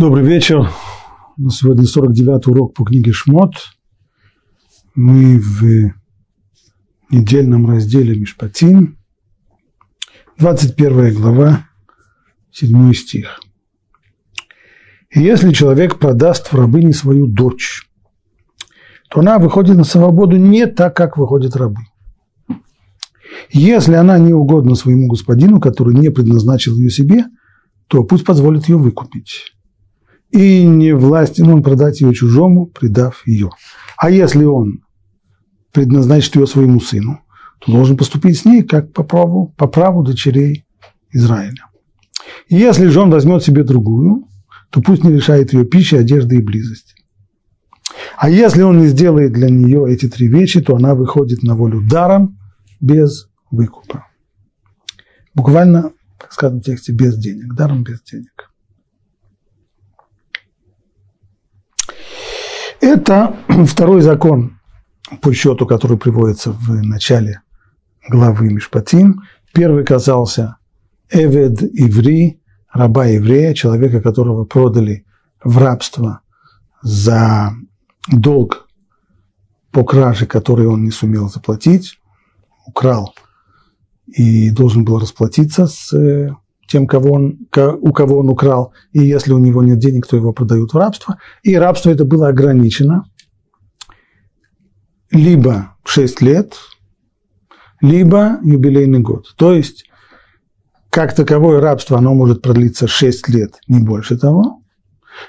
Добрый вечер. Сегодня 49 урок по книге Шмот. Мы в недельном разделе Мишпатин. 21 глава, 7 стих. И если человек продаст в рабыне свою дочь, то она выходит на свободу не так, как выходят рабы. Если она не угодна своему господину, который не предназначил ее себе, то пусть позволит ее выкупить и не властен он продать ее чужому, предав ее. А если он предназначит ее своему сыну, то должен поступить с ней как по праву, по праву дочерей Израиля. Если же он возьмет себе другую, то пусть не лишает ее пищи, одежды и близости. А если он не сделает для нее эти три вещи, то она выходит на волю даром, без выкупа. Буквально, как сказано в тексте, без денег, даром без денег. Это второй закон по счету, который приводится в начале главы Мишпатим. Первый касался Эвед Иври, раба еврея, человека, которого продали в рабство за долг по краже, который он не сумел заплатить, украл и должен был расплатиться с э, тем, кого он, у кого он украл, и если у него нет денег, то его продают в рабство. И рабство это было ограничено либо 6 лет, либо юбилейный год. То есть, как таковое рабство, оно может продлиться 6 лет, не больше того.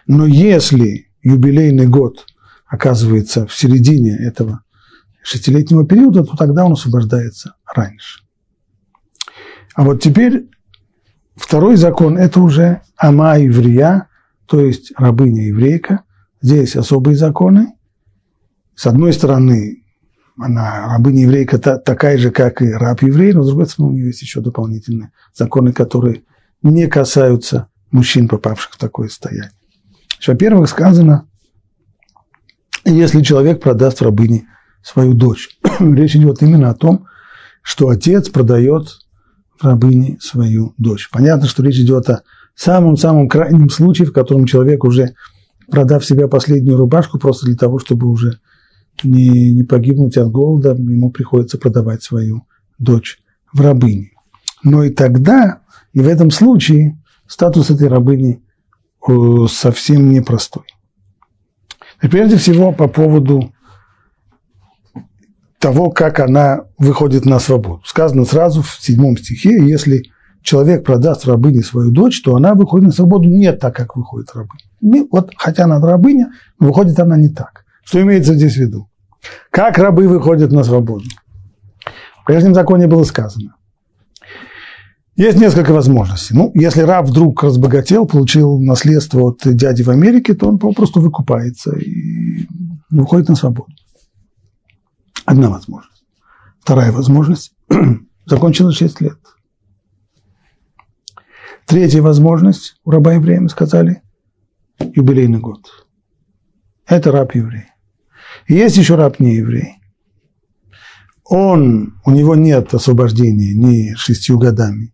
Но если юбилейный год оказывается в середине этого шестилетнего периода, то тогда он освобождается раньше. А вот теперь Второй закон – это уже ама еврея, то есть рабыня еврейка. Здесь особые законы. С одной стороны, она рабыня еврейка такая же, как и раб еврей, но с другой стороны, у нее есть еще дополнительные законы, которые не касаются мужчин, попавших в такое состояние. Во-первых, сказано, если человек продаст рабыне свою дочь. Речь идет именно о том, что отец продает рабыни свою дочь. Понятно, что речь идет о самом-самом крайнем случае, в котором человек уже, продав себя последнюю рубашку, просто для того, чтобы уже не, не погибнуть от голода, ему приходится продавать свою дочь в рабыни. Но и тогда, и в этом случае, статус этой рабыни э, совсем непростой. И прежде всего по поводу того, как она выходит на свободу. Сказано сразу в седьмом стихе, если человек продаст рабыне свою дочь, то она выходит на свободу не так, как выходит рабыня. Вот, хотя она рабыня, выходит она не так. Что имеется здесь в виду? Как рабы выходят на свободу? В прежнем законе было сказано. Есть несколько возможностей. Ну, если раб вдруг разбогател, получил наследство от дяди в Америке, то он попросту выкупается и выходит на свободу. Одна возможность. Вторая возможность – закончилось 6 лет. Третья возможность у раба еврея, мы сказали, юбилейный год. Это раб еврей. И есть еще раб не еврей. Он, у него нет освобождения ни шестью годами,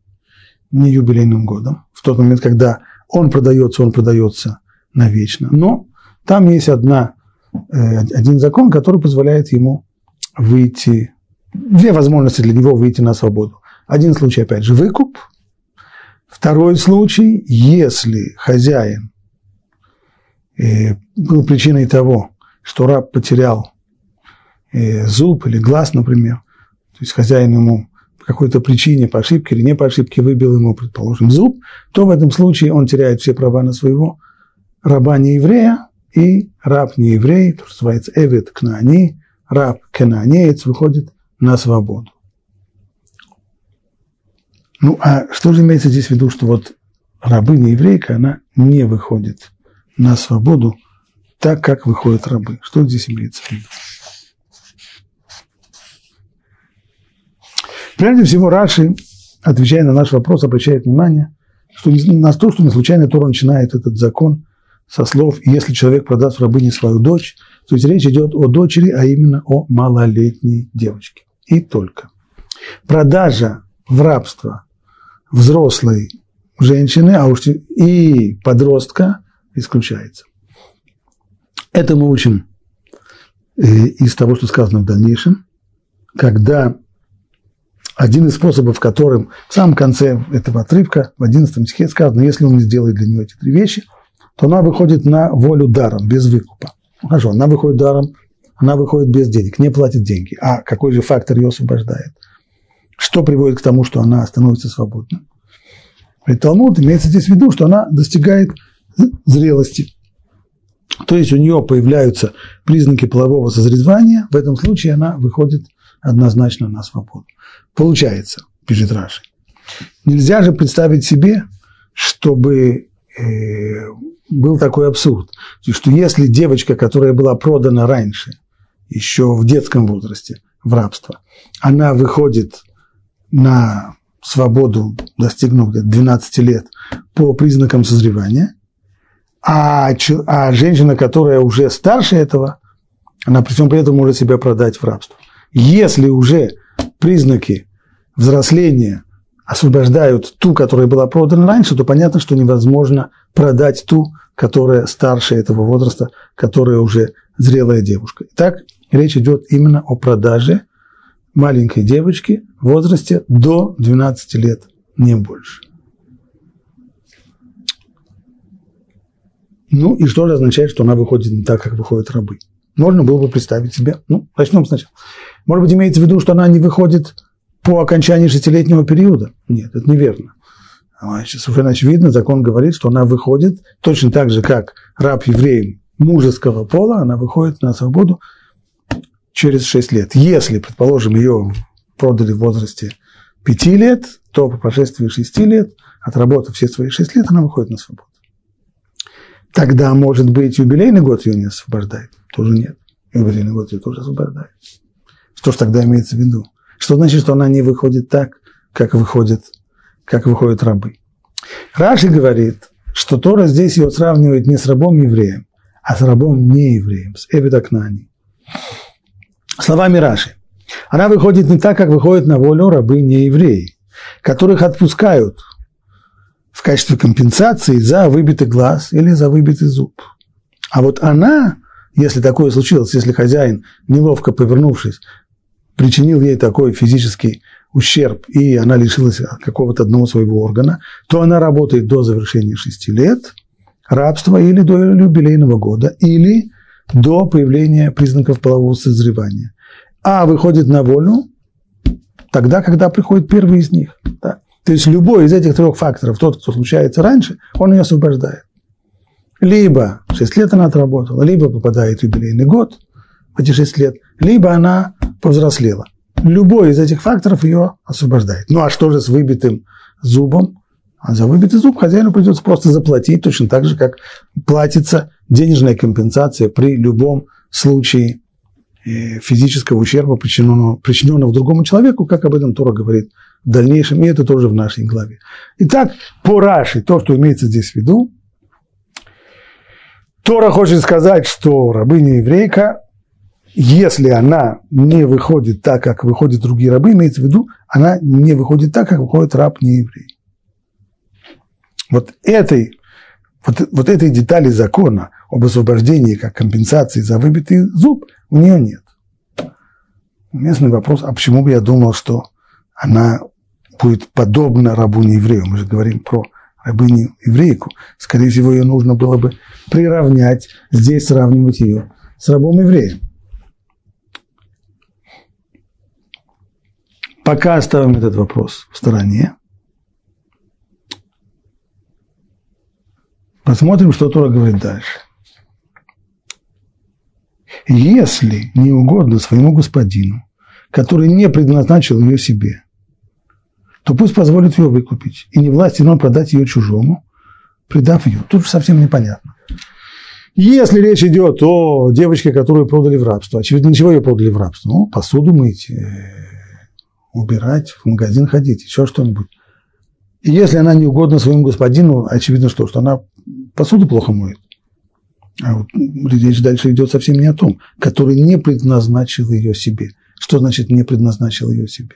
ни юбилейным годом. В тот момент, когда он продается, он продается навечно. Но там есть одна, э, один закон, который позволяет ему выйти, две возможности для него выйти на свободу. Один случай, опять же, выкуп. Второй случай, если хозяин э, был причиной того, что раб потерял э, зуб или глаз, например, то есть хозяин ему по какой-то причине, по ошибке или не по ошибке выбил ему, предположим, зуб, то в этом случае он теряет все права на своего раба не еврея, и раб не еврей, то, что называется эвид кнаани, раб кананеец выходит на свободу. Ну, а что же имеется здесь в виду, что вот рабыня еврейка, она не выходит на свободу так, как выходят рабы? Что здесь имеется в виду? Прежде всего, Раши, отвечая на наш вопрос, обращает внимание что на то, что не случайно Тора начинает этот закон со слов «если человек продаст рабыне свою дочь», то есть речь идет о дочери, а именно о малолетней девочке. И только. Продажа в рабство взрослой женщины, а уж и подростка, исключается. Это мы учим э, из того, что сказано в дальнейшем, когда один из способов, которым в самом конце этого отрывка, в 11 стихе сказано, если он не сделает для нее эти три вещи, то она выходит на волю даром, без выкупа. Хорошо, она выходит даром, она выходит без денег, не платит деньги. А какой же фактор ее освобождает? Что приводит к тому, что она становится свободной? Говорит Талмуд, имеется здесь в виду, что она достигает зрелости. То есть у нее появляются признаки полового созревания, в этом случае она выходит однозначно на свободу. Получается, пишет Раши. Нельзя же представить себе, чтобы э, был такой абсурд, что если девочка, которая была продана раньше, еще в детском возрасте, в рабство, она выходит на свободу, достигнув 12 лет, по признакам созревания, а, а женщина, которая уже старше этого, она при всем при этом может себя продать в рабство. Если уже признаки взросления освобождают ту, которая была продана раньше, то понятно, что невозможно продать ту, которая старше этого возраста, которая уже зрелая девушка. Итак, речь идет именно о продаже маленькой девочки в возрасте до 12 лет, не больше. Ну и что же означает, что она выходит не так, как выходят рабы? Можно было бы представить себе, ну, начнем сначала. Может быть, имеется в виду, что она не выходит по окончании шестилетнего периода? Нет, это неверно. Совершенно очевидно, закон говорит, что она выходит точно так же, как раб еврей мужеского пола, она выходит на свободу через 6 лет. Если, предположим, ее продали в возрасте 5 лет, то по прошествии 6 лет, отработав все свои 6 лет, она выходит на свободу. Тогда, может быть, юбилейный год ее не освобождает? Тоже нет. Юбилейный год ее тоже освобождает. Что же тогда имеется в виду? Что значит, что она не выходит так, как выходит, как выходят рабы? Раши говорит, что Тора здесь ее сравнивает не с рабом-евреем, а с рабом неевреем, с Эвидакнани. Словами Раши. Она выходит не так, как выходит на волю рабы неевреи, которых отпускают в качестве компенсации за выбитый глаз или за выбитый зуб. А вот она, если такое случилось, если хозяин, неловко повернувшись, причинил ей такой физический ущерб, и она лишилась какого-то одного своего органа, то она работает до завершения шести лет рабства или до юбилейного года, или до появления признаков полового созревания. А выходит на волю тогда, когда приходит первый из них. Да. То есть любой из этих трех факторов, тот, кто случается раньше, он ее освобождает. Либо 6 лет она отработала, либо попадает в юбилейный год эти 6 лет, либо она повзрослела. Любой из этих факторов ее освобождает. Ну а что же с выбитым зубом? А за выбитый зуб хозяину придется просто заплатить, точно так же, как платится денежная компенсация при любом случае э, физического ущерба, причиненного, причиненного другому человеку, как об этом Тора говорит в дальнейшем, и это тоже в нашей главе. Итак, по Раши, то, что имеется здесь в виду, Тора хочет сказать, что рабыня еврейка, если она не выходит так, как выходят другие рабы, имеется в виду, она не выходит так, как выходит раб не еврей. Вот этой, вот, вот этой детали закона об освобождении как компенсации за выбитый зуб у нее нет. Уместный вопрос, а почему бы я думал, что она будет подобна рабу еврею? Мы же говорим про рабыню еврейку. Скорее всего, ее нужно было бы приравнять, здесь сравнивать ее с рабом евреем. Пока оставим этот вопрос в стороне. Посмотрим, что Тора говорит дальше. Если не угодно своему господину, который не предназначил ее себе, то пусть позволит ее выкупить, и не власти но продать ее чужому, предав ее. Тут совсем непонятно. Если речь идет о девочке, которую продали в рабство, очевидно, ничего ее продали в рабство? Ну, посуду мыть, э, убирать, в магазин ходить, еще что-нибудь. И если она не угодна своему господину, очевидно, что, что она посуду плохо моет. А вот речь дальше идет совсем не о том, который не предназначил ее себе. Что значит не предназначил ее себе?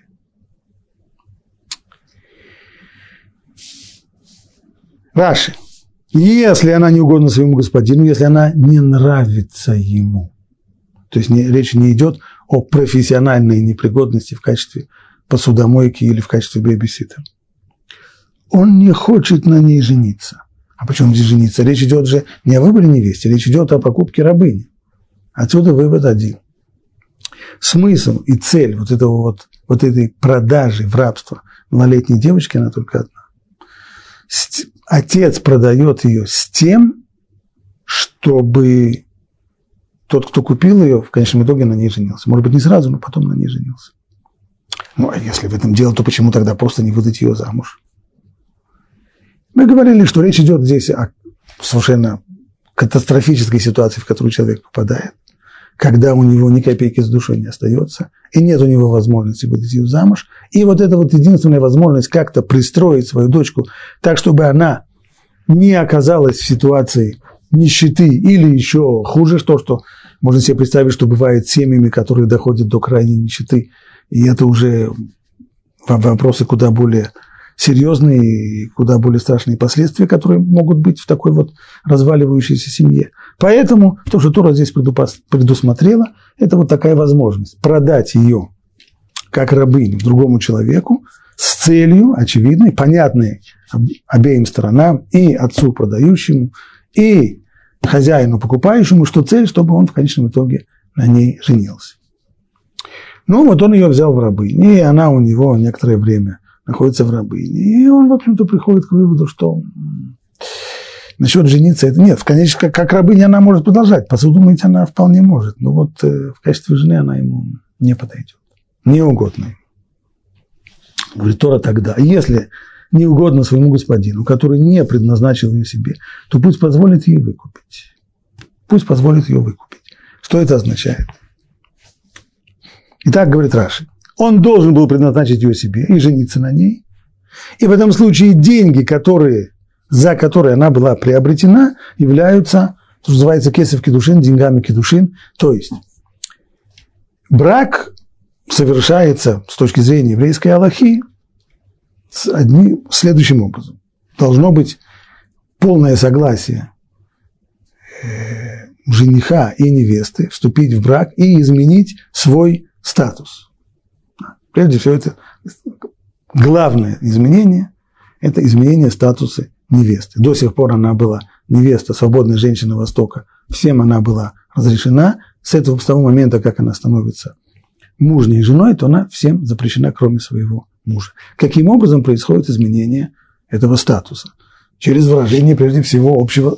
Раши. Если она не угодна своему господину, если она не нравится ему. То есть не, речь не идет о профессиональной непригодности в качестве посудомойки или в качестве бэбиситера. Он не хочет на ней жениться. А почему здесь жениться? Речь идет же не о выборе невесты, речь идет о покупке рабыни. Отсюда вывод один. Смысл и цель вот, этого вот, вот этой продажи в рабство малолетней девочки, она только одна. Отец продает ее с тем, чтобы тот, кто купил ее, в конечном итоге на ней женился. Может быть, не сразу, но потом на ней женился. Ну, а если в этом дело, то почему тогда просто не выдать ее замуж? Мы говорили, что речь идет здесь о совершенно катастрофической ситуации, в которую человек попадает, когда у него ни копейки с душой не остается, и нет у него возможности выдать ее замуж. И вот эта вот единственная возможность как-то пристроить свою дочку так, чтобы она не оказалась в ситуации нищеты или еще хуже, то, что можно себе представить, что бывает семьями, которые доходят до крайней нищеты, и это уже вопросы куда более серьезные и куда более страшные последствия, которые могут быть в такой вот разваливающейся семье. Поэтому то, что Тора здесь предусмотрела, это вот такая возможность продать ее как рабыню другому человеку с целью очевидной, понятной обеим сторонам, и отцу продающему, и хозяину покупающему, что цель, чтобы он в конечном итоге на ней женился. Ну, вот он ее взял в рабыни, и она у него некоторое время находится в рабыне. И он, в общем-то, приходит к выводу, что насчет жениться это нет. В конечном, как, как рабыня она может продолжать. Посуду мыть она вполне может. Но вот э, в качестве жены она ему не подойдет. Не угодно. Говорит, Тора тогда, если не угодно своему господину, который не предназначил ее себе, то пусть позволит ей выкупить. Пусть позволит ее выкупить. Что это означает? Итак, говорит Раши, он должен был предназначить ее себе и жениться на ней. И в этом случае деньги, которые, за которые она была приобретена, являются, что называется, кесов кедушин, деньгами кедушин. То есть брак совершается с точки зрения еврейской Аллахи с одним, следующим образом. Должно быть полное согласие э, жениха и невесты вступить в брак и изменить свой статус. Прежде всего, это главное изменение – это изменение статуса невесты. До сих пор она была невеста, свободная женщина Востока. Всем она была разрешена. С этого с того момента, как она становится мужней женой, то она всем запрещена, кроме своего мужа. Каким образом происходит изменение этого статуса? Через выражение, прежде всего, общего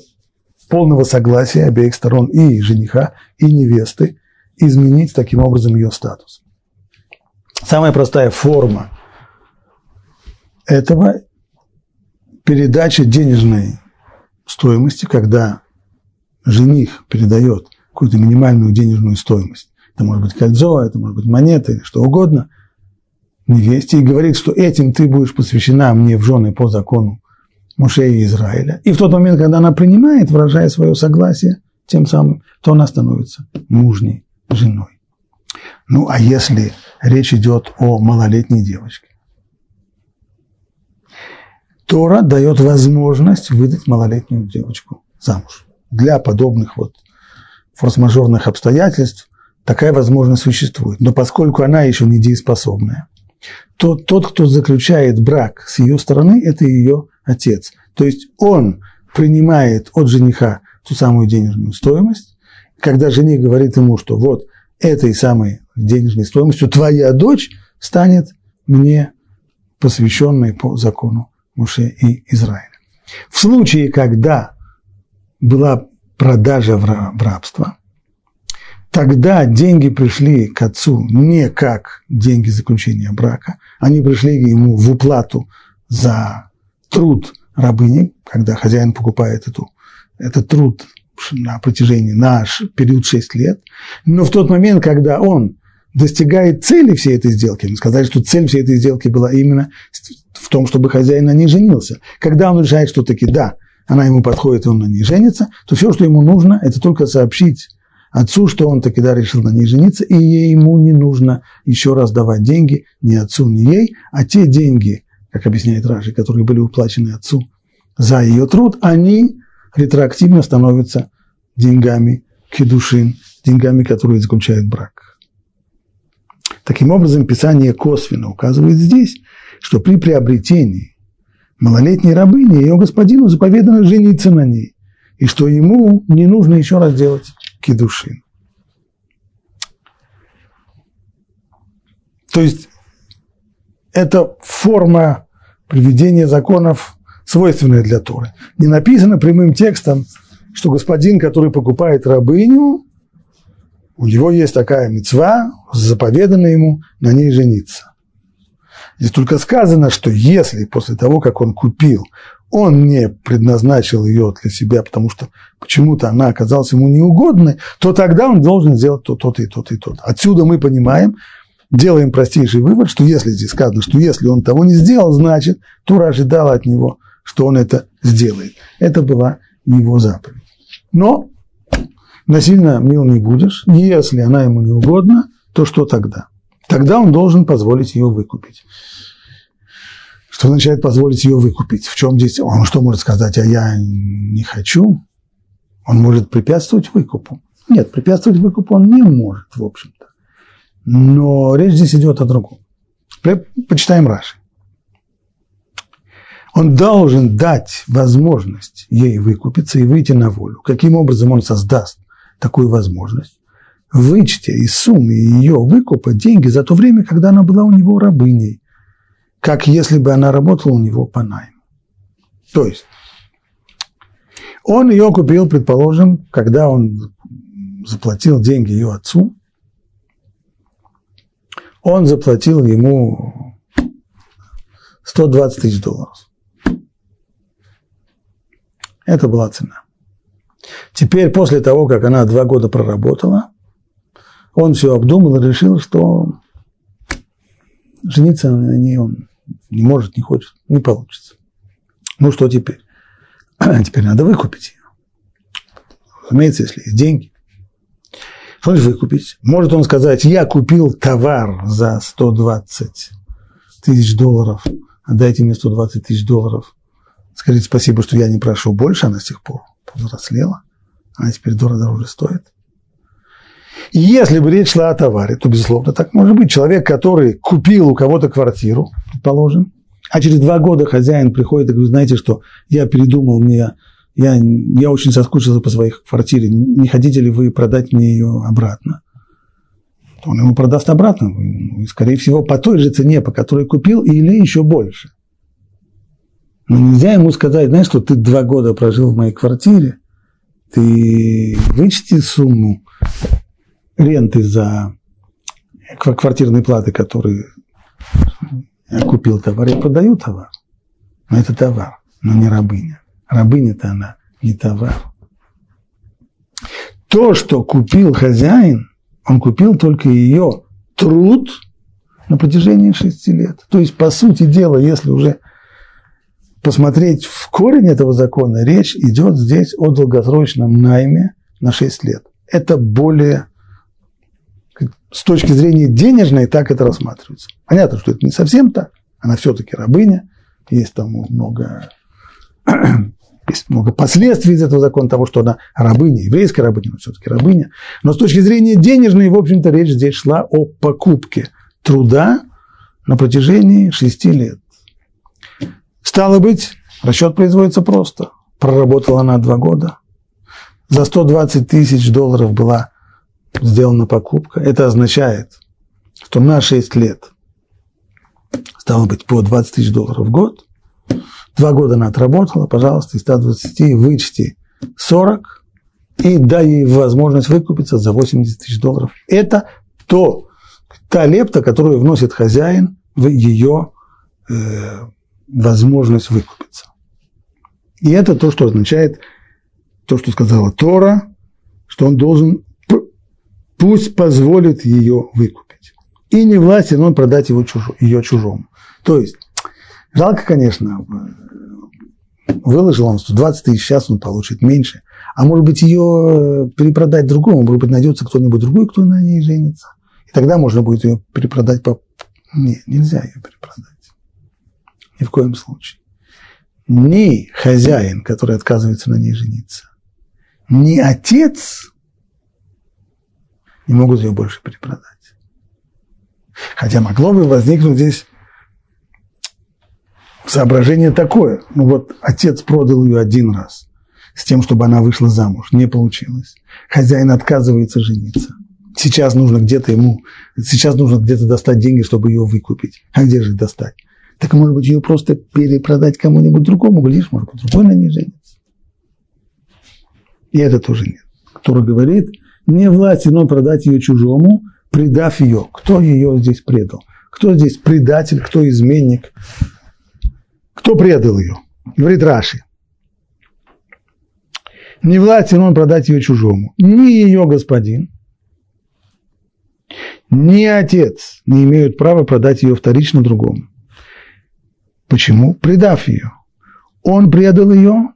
полного согласия обеих сторон и жениха, и невесты изменить таким образом ее статус. Самая простая форма этого – передача денежной стоимости, когда жених передает какую-то минимальную денежную стоимость. Это может быть кольцо, это может быть монета или что угодно невесте и говорит, что этим ты будешь посвящена мне в жены по закону Муше и Израиля. И в тот момент, когда она принимает, выражая свое согласие, тем самым, то она становится мужней женой. Ну, а если речь идет о малолетней девочке? Тора дает возможность выдать малолетнюю девочку замуж. Для подобных вот форс-мажорных обстоятельств такая возможность существует. Но поскольку она еще не дееспособная, то тот, кто заключает брак с ее стороны, это ее отец. То есть он принимает от жениха ту самую денежную стоимость. Когда жених говорит ему, что вот этой самой денежной стоимостью твоя дочь станет мне посвященной по закону Муше и Израиля. В случае, когда была продажа в рабство, тогда деньги пришли к отцу не как деньги заключения брака, они пришли ему в уплату за труд рабыни, когда хозяин покупает эту, этот труд на протяжении, на период 6 лет, но в тот момент, когда он достигает цели всей этой сделки, мы сказали, что цель всей этой сделки была именно в том, чтобы хозяин на ней женился. Когда он решает, что таки да, она ему подходит, и он на ней женится, то все, что ему нужно, это только сообщить отцу, что он таки да решил на ней жениться, и ему не нужно еще раз давать деньги ни отцу, ни ей, а те деньги, как объясняет Раши, которые были уплачены отцу за ее труд, они ретроактивно становится деньгами кедушин, деньгами, которые заключают брак. Таким образом, Писание косвенно указывает здесь, что при приобретении малолетней рабыни ее господину заповедано жениться на ней, и что ему не нужно еще раз делать кедушин. То есть это форма приведения законов, свойственная для Торы. Не написано прямым текстом, что господин, который покупает рабыню, у него есть такая мецва, заповедана ему на ней жениться. Здесь только сказано, что если после того, как он купил, он не предназначил ее для себя, потому что почему-то она оказалась ему неугодной, то тогда он должен сделать то, то-то и то-то и то-то. Отсюда мы понимаем, делаем простейший вывод, что если здесь сказано, что если он того не сделал, значит, Тура ожидала от него, что он это сделает. Это была его заповедь. Но насильно мил не будешь, если она ему не угодна, то что тогда? Тогда он должен позволить ее выкупить. Что означает позволить ее выкупить? В чем здесь? Он что может сказать, а я не хочу? Он может препятствовать выкупу. Нет, препятствовать выкупу он не может, в общем-то. Но речь здесь идет о другом. Почитаем Раши. Он должен дать возможность ей выкупиться и выйти на волю. Каким образом он создаст такую возможность? Вычтя из суммы ее выкупа деньги за то время, когда она была у него рабыней, как если бы она работала у него по найму. То есть, он ее купил, предположим, когда он заплатил деньги ее отцу, он заплатил ему 120 тысяч долларов. Это была цена. Теперь, после того, как она два года проработала, он все обдумал и решил, что жениться на ней он не может, не хочет, не получится. Ну что теперь? Теперь надо выкупить ее. Разумеется, если есть деньги. Что значит выкупить? Может он сказать, я купил товар за 120 тысяч долларов, отдайте мне 120 тысяч долларов. Скажите спасибо, что я не прошу больше, она с тех пор повзрослела, она теперь дорого стоит. И если бы речь шла о товаре, то, безусловно, так может быть. Человек, который купил у кого-то квартиру, предположим, а через два года хозяин приходит и говорит, знаете что, я передумал, мне я, я очень соскучился по своей квартире, не хотите ли вы продать мне ее обратно? То он ему продаст обратно, скорее всего, по той же цене, по которой купил, или еще больше. Но нельзя ему сказать, знаешь, что ты два года прожил в моей квартире, ты вычти сумму ренты за квартирные платы, которые я купил товар, я продаю товар. Но это товар, но не рабыня. Рабыня-то она не товар. То, что купил хозяин, он купил только ее труд на протяжении шести лет. То есть, по сути дела, если уже посмотреть в корень этого закона, речь идет здесь о долгосрочном найме на 6 лет. Это более, с точки зрения денежной, так это рассматривается. Понятно, что это не совсем так, она все-таки рабыня, есть там много есть много последствий из этого закона, того, что она рабыня, еврейская рабыня, но все-таки рабыня. Но с точки зрения денежной, в общем-то, речь здесь шла о покупке труда на протяжении шести лет. Стало быть, расчет производится просто. Проработала она два года. За 120 тысяч долларов была сделана покупка. Это означает, что на 6 лет стало быть по 20 тысяч долларов в год – Два года она отработала, пожалуйста, из 120 вычти 40 и дай ей возможность выкупиться за 80 тысяч долларов. Это то, та лепта, которую вносит хозяин в ее э, возможность выкупиться. И это то, что означает то, что сказала Тора, что он должен, пусть позволит ее выкупить. И не властен он продать его чужо, ее чужому. То есть Жалко, конечно, выложил он 120 тысяч, сейчас он получит меньше. А может быть, ее перепродать другому, может быть, найдется кто-нибудь другой, кто на ней женится. И тогда можно будет ее перепродать по... Нет, нельзя ее перепродать. Ни в коем случае. ни хозяин, который отказывается на ней жениться, ни отец не могут ее больше перепродать. Хотя могло бы возникнуть здесь соображение такое. Ну вот отец продал ее один раз с тем, чтобы она вышла замуж. Не получилось. Хозяин отказывается жениться. Сейчас нужно где-то ему, сейчас нужно где-то достать деньги, чтобы ее выкупить. А где же их достать? Так может быть ее просто перепродать кому-нибудь другому, глядишь, может быть другой на ней женится. И это тоже нет. Кто говорит, не власти, но продать ее чужому, предав ее. Кто ее здесь предал? Кто здесь предатель, кто изменник? Кто предал ее? Говорит Раши. Не властен он продать ее чужому. Ни ее господин, ни отец не имеют права продать ее вторично другому. Почему? Предав ее. Он предал ее,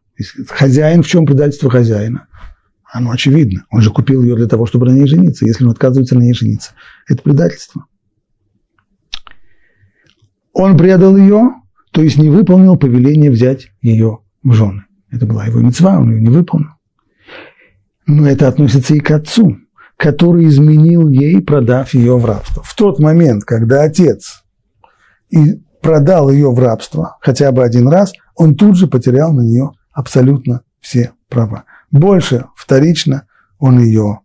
хозяин, в чем предательство хозяина? Оно очевидно. Он же купил ее для того, чтобы на ней жениться. Если он отказывается на ней жениться, это предательство. Он предал ее, то есть не выполнил повеление взять ее в жены. Это была его мецва, он ее не выполнил. Но это относится и к отцу, который изменил ей, продав ее в рабство. В тот момент, когда отец и продал ее в рабство хотя бы один раз, он тут же потерял на нее абсолютно все права. Больше вторично он ее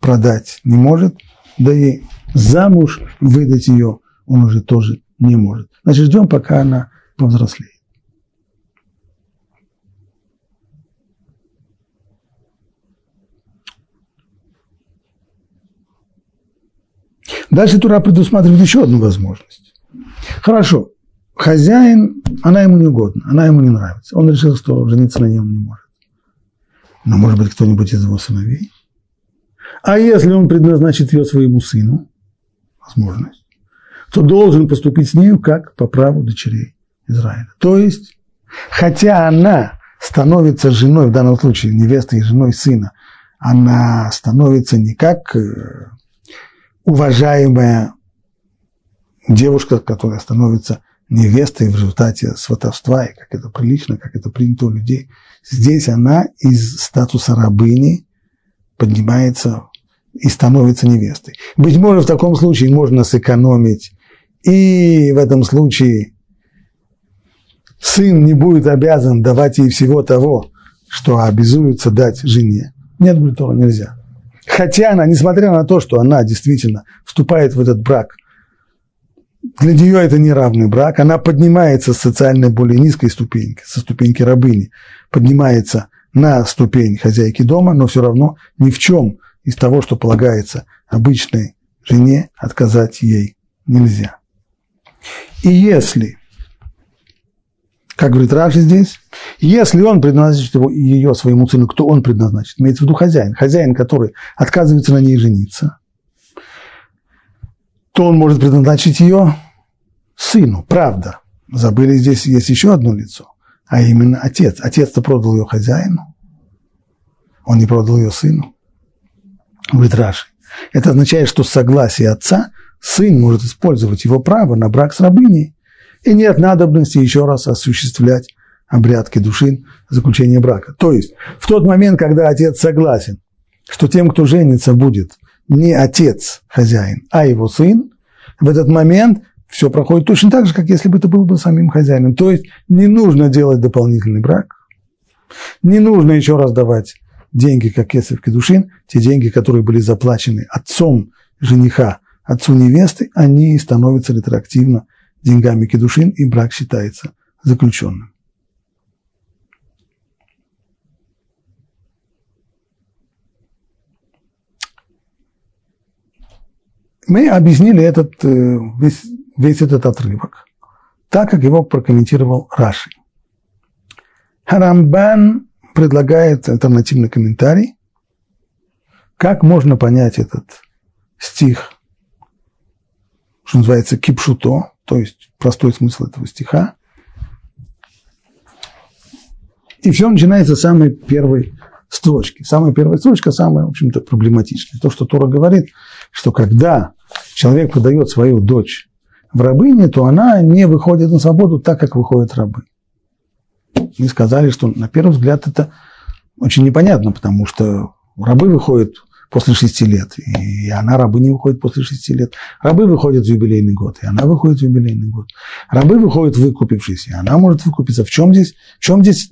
продать не может, да и замуж выдать ее он уже тоже не может. Значит, ждем, пока она повзрослеет. Дальше Тура предусматривает еще одну возможность. Хорошо, хозяин, она ему не угодна, она ему не нравится. Он решил, что жениться на нем не может. Но может быть кто-нибудь из его сыновей? А если он предназначит ее своему сыну, возможность, то должен поступить с нею как по праву дочерей Израиля. То есть, хотя она становится женой, в данном случае невестой и женой сына, она становится не как э, уважаемая девушка, которая становится невестой в результате сватовства, и как это прилично, как это принято у людей. Здесь она из статуса рабыни поднимается и становится невестой. Быть может, в таком случае можно сэкономить, и в этом случае сын не будет обязан давать ей всего того, что обязуется дать жене. Нет, говорит нельзя. Хотя она, несмотря на то, что она действительно вступает в этот брак, для нее это неравный брак, она поднимается с социальной более низкой ступеньки, со ступеньки рабыни, поднимается на ступень хозяйки дома, но все равно ни в чем из того, что полагается обычной жене, отказать ей нельзя. И если как говорит Раши здесь, если он предназначит его, ее своему сыну, кто он предназначит? Имеется в виду хозяин. Хозяин, который отказывается на ней жениться, то он может предназначить ее сыну. Правда. Забыли, здесь есть еще одно лицо, а именно отец. Отец-то продал ее хозяину. Он не продал ее сыну. Говорит. Это означает, что с согласия отца сын может использовать его право на брак с рабыней и нет надобности еще раз осуществлять обрядки души заключения брака. То есть в тот момент, когда отец согласен, что тем, кто женится, будет не отец хозяин, а его сын, в этот момент все проходит точно так же, как если бы это был бы самим хозяином. То есть не нужно делать дополнительный брак, не нужно еще раз давать деньги, как Кесов Кедушин, те деньги, которые были заплачены отцом жениха, отцу невесты, они становятся ретроактивно деньгами кедушин, и брак считается заключенным. Мы объяснили этот, э, весь, весь этот отрывок, так как его прокомментировал Раши. Харамбан предлагает альтернативный комментарий, как можно понять этот стих, что называется кипшуто, то есть простой смысл этого стиха. И все начинается с самой первой строчки. Самая первая строчка самая, в общем-то, проблематичная. То, что Тора говорит, что когда человек продает свою дочь в рабыне, то она не выходит на свободу так, как выходят рабы. Мы сказали, что на первый взгляд это очень непонятно, потому что рабы выходят после шести лет, и она, рабы не выходит после шести лет. Рабы выходят в юбилейный год, и она выходит в юбилейный год. Рабы выходят выкупившись, и она может выкупиться. В чем здесь, в чем здесь,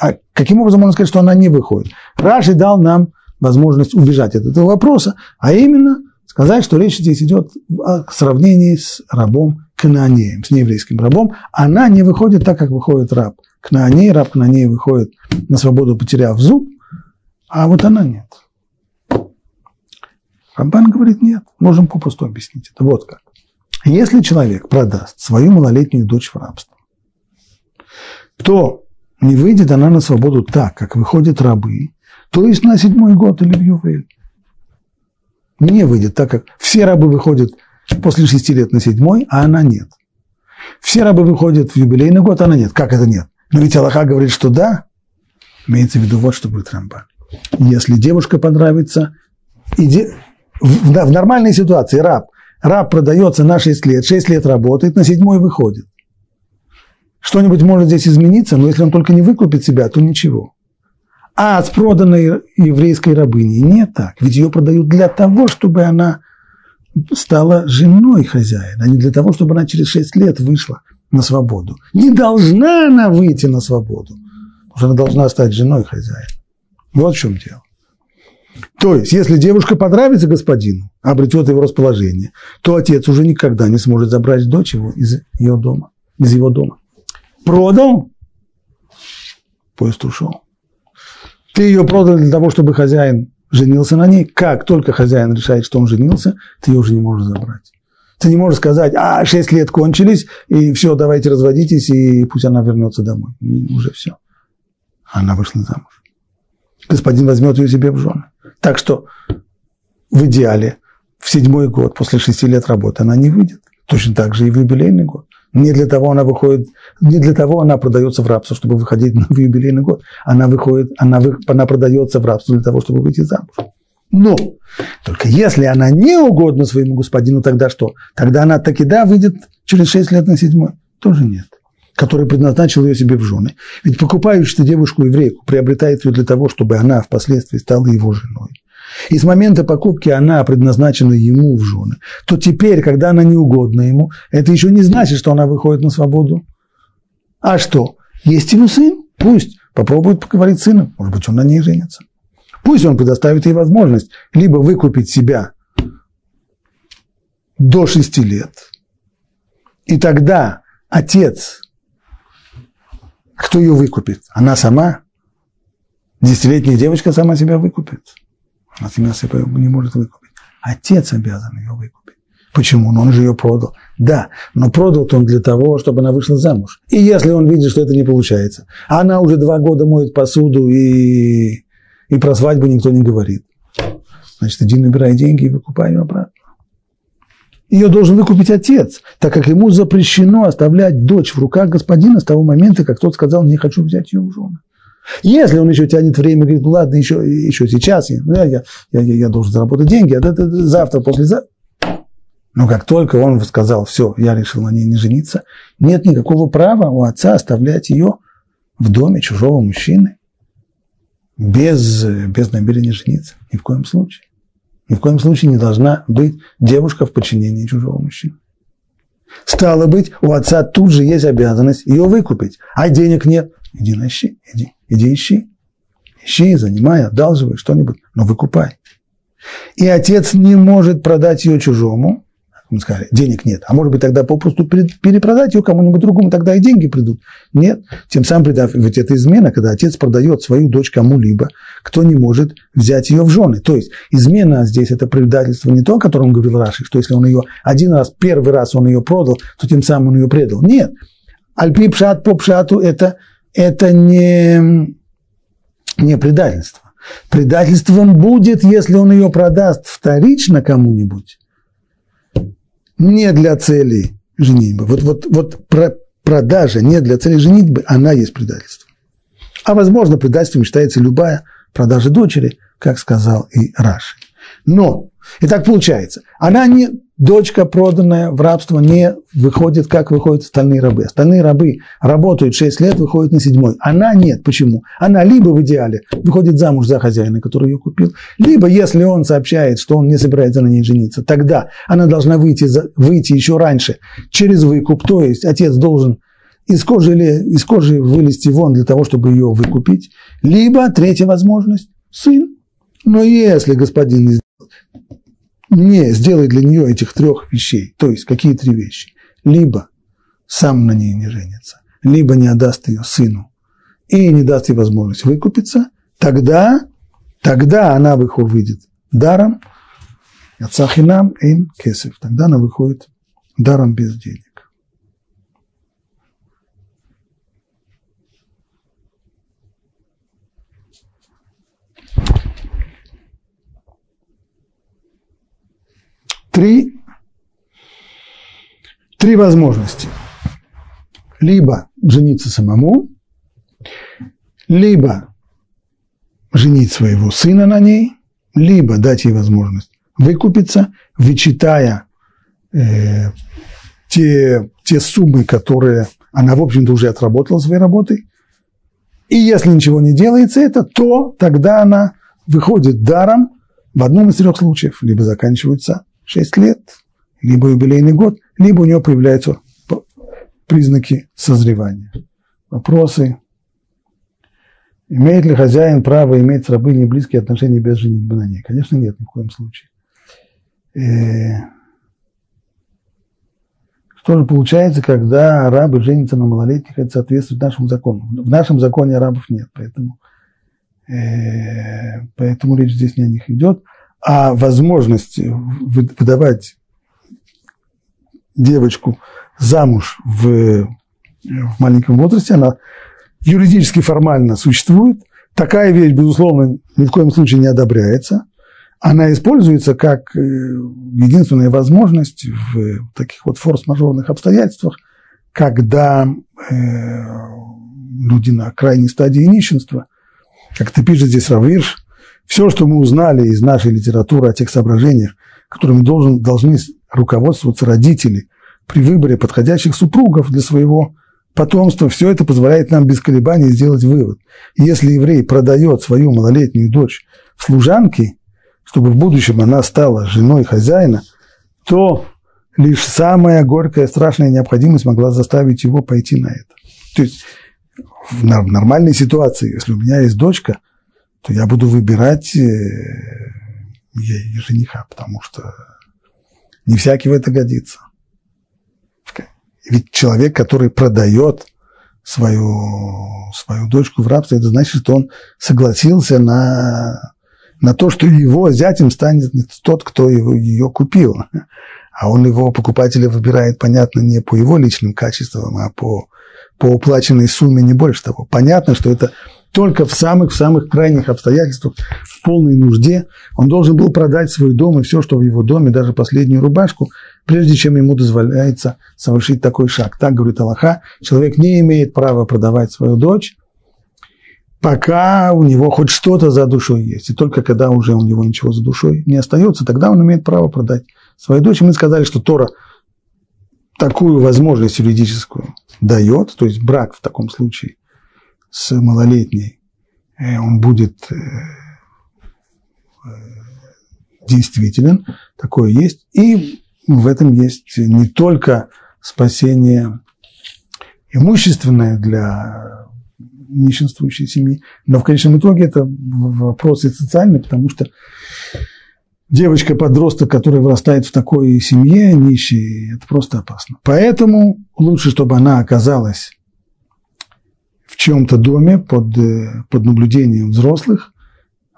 а каким образом можно сказать, что она не выходит? Раши дал нам возможность убежать от этого вопроса, а именно сказать, что речь здесь идет о сравнении с рабом Кнаанеем, с нееврейским рабом. Она не выходит так, как выходит раб Кнааней, раб Кнааней выходит на свободу, потеряв зуб, а вот она нет. Рамбан говорит, нет, можем попросту объяснить это. Вот как. Если человек продаст свою малолетнюю дочь в рабство, то не выйдет она на свободу так, как выходят рабы, то есть на седьмой год или в Ювель. Не выйдет так, как все рабы выходят после шести лет на седьмой, а она нет. Все рабы выходят в юбилейный год, а она нет. Как это нет? Но ведь Аллаха говорит, что да. Имеется в виду вот что будет Рамбан. Если девушка понравится, иди, в, в нормальной ситуации раб, раб продается на 6 лет, 6 лет работает, на седьмой выходит. Что-нибудь может здесь измениться, но если он только не выкупит себя, то ничего. А с проданной еврейской рабыней не так. Ведь ее продают для того, чтобы она стала женой хозяина, а не для того, чтобы она через 6 лет вышла на свободу. Не должна она выйти на свободу, потому что она должна стать женой хозяина. Вот в чем дело. То есть, если девушка понравится господину, обретет его расположение, то отец уже никогда не сможет забрать дочь его из ее дома, из его дома. Продал, поезд ушел. Ты ее продал для того, чтобы хозяин женился на ней. Как только хозяин решает, что он женился, ты ее уже не можешь забрать. Ты не можешь сказать, а, шесть лет кончились, и все, давайте разводитесь, и пусть она вернется домой. Уже все. Она вышла замуж. Господин возьмет ее себе в жены. Так что в идеале в седьмой год после шести лет работы она не выйдет. Точно так же и в юбилейный год. Не для того она выходит, не для того она продается в рабство, чтобы выходить в юбилейный год. Она выходит, она, вы, она продается в рабство для того, чтобы выйти замуж. Но только если она не угодна своему господину, тогда что? Тогда она таки да выйдет через шесть лет на седьмой. Тоже нет. Который предназначил ее себе в жены. Ведь покупающий девушку-еврейку приобретает ее для того, чтобы она впоследствии стала его женой и с момента покупки она предназначена ему в жены, то теперь, когда она не угодна ему, это еще не значит, что она выходит на свободу. А что? Есть его сын? Пусть попробует поговорить с сыном. Может быть, он на ней женится. Пусть он предоставит ей возможность либо выкупить себя до шести лет, и тогда отец, кто ее выкупит? Она сама? Десятилетняя девочка сама себя выкупит. Она себя не может выкупить. Отец обязан ее выкупить. Почему? Ну, он же ее продал. Да, но продал он для того, чтобы она вышла замуж. И если он видит, что это не получается, она уже два года моет посуду и, и про свадьбу никто не говорит, значит, иди набирай деньги и выкупай ее обратно. Ее должен выкупить отец, так как ему запрещено оставлять дочь в руках господина с того момента, как тот сказал, не хочу взять ее в жены. Если он еще тянет время, говорит, ну ладно, еще, еще сейчас, я, я, я, я, я должен заработать деньги, а это, это, завтра, послезавтра. Но как только он сказал, все, я решил на ней не жениться, нет никакого права у отца оставлять ее в доме чужого мужчины без, без намерения жениться. Ни в коем случае. Ни в коем случае не должна быть девушка в подчинении чужого мужчины. Стало быть, у отца тут же есть обязанность ее выкупить, а денег нет. Иди на ищи, иди, иди ищи. Ищи, занимай, одалживай что-нибудь, но выкупай. И отец не может продать ее чужому, мы сказали, денег нет. А может быть, тогда попросту перепродать ее кому-нибудь другому, тогда и деньги придут. Нет. Тем самым, ведь это измена, когда отец продает свою дочь кому-либо, кто не может взять ее в жены. То есть измена здесь это предательство не то, о котором говорил Раши, что если он ее один раз, первый раз он ее продал, то тем самым он ее предал. Нет. Альпи пшат по пшату это это не, не предательство. Предательством будет, если он ее продаст вторично кому-нибудь, не для цели женитьбы. Вот, вот, вот про, продажа не для цели женитьбы, она есть предательство. А возможно, предательством считается любая продажа дочери, как сказал и Раши. Но, и так получается, она не, дочка, проданная в рабство, не выходит, как выходят остальные рабы. Остальные рабы работают 6 лет, выходят на седьмой. Она нет. Почему? Она либо в идеале выходит замуж за хозяина, который ее купил, либо, если он сообщает, что он не собирается на ней жениться, тогда она должна выйти, за, выйти еще раньше через выкуп, то есть отец должен из кожи, из кожи вылезти вон для того, чтобы ее выкупить. Либо, третья возможность, сын. Но если господин не сделает для нее этих трех вещей, то есть какие три вещи, либо сам на ней не женится, либо не отдаст ее сыну и не даст ей возможность выкупиться, тогда, тогда она выходит даром, Яцахинам ин кесев. Тогда она выходит даром без денег. Три, три возможности. Либо жениться самому, либо женить своего сына на ней, либо дать ей возможность выкупиться, вычитая э, те, те суммы, которые она, в общем-то, уже отработала своей работой. И если ничего не делается это, то тогда она выходит даром в одном из трех случаев. Либо заканчиваются 6 лет, либо юбилейный год, либо у него появляются признаки созревания. Вопросы. Имеет ли хозяин право иметь с рабыней близкие отношения без женитьбы на ней? Конечно, нет, ни в коем случае. Э, что же получается, когда арабы женятся на малолетних, это соответствует нашему закону. В нашем законе арабов нет, поэтому, э, поэтому речь здесь не о них идет а возможность выдавать девочку замуж в, в маленьком возрасте, она юридически формально существует. Такая вещь, безусловно, ни в коем случае не одобряется. Она используется как э, единственная возможность в таких вот форс-мажорных обстоятельствах, когда э, люди на крайней стадии нищенства, как ты пишешь здесь Равирш, все, что мы узнали из нашей литературы о тех соображениях, которыми должен, должны руководствоваться родители при выборе подходящих супругов для своего потомства, все это позволяет нам без колебаний сделать вывод. Если еврей продает свою малолетнюю дочь служанке, чтобы в будущем она стала женой хозяина, то лишь самая горькая, страшная необходимость могла заставить его пойти на это. То есть в нормальной ситуации, если у меня есть дочка – то я буду выбирать ей э, жениха, потому что не всякий в это годится. Ведь человек, который продает свою, свою дочку в рабство, это значит, что он согласился на, на то, что его зятем станет не тот, кто его, ее купил. А он его покупателя выбирает, понятно, не по его личным качествам, а по, по уплаченной сумме, не больше того. Понятно, что это только в самых-самых крайних обстоятельствах, в полной нужде, он должен был продать свой дом и все, что в его доме, даже последнюю рубашку, прежде чем ему дозволяется совершить такой шаг. Так говорит Аллаха, человек не имеет права продавать свою дочь, пока у него хоть что-то за душой есть. И только когда уже у него ничего за душой не остается, тогда он имеет право продать свою дочь. И мы сказали, что Тора такую возможность юридическую дает, то есть брак в таком случае с малолетней, э, он будет э, э, действителен, такое есть. И в этом есть не только спасение имущественное для нищенствующей семьи, но в конечном итоге это вопрос и социальный, потому что девочка-подросток, которая вырастает в такой семье нищей, это просто опасно. Поэтому лучше, чтобы она оказалась в чем-то доме под, э, под наблюдением взрослых,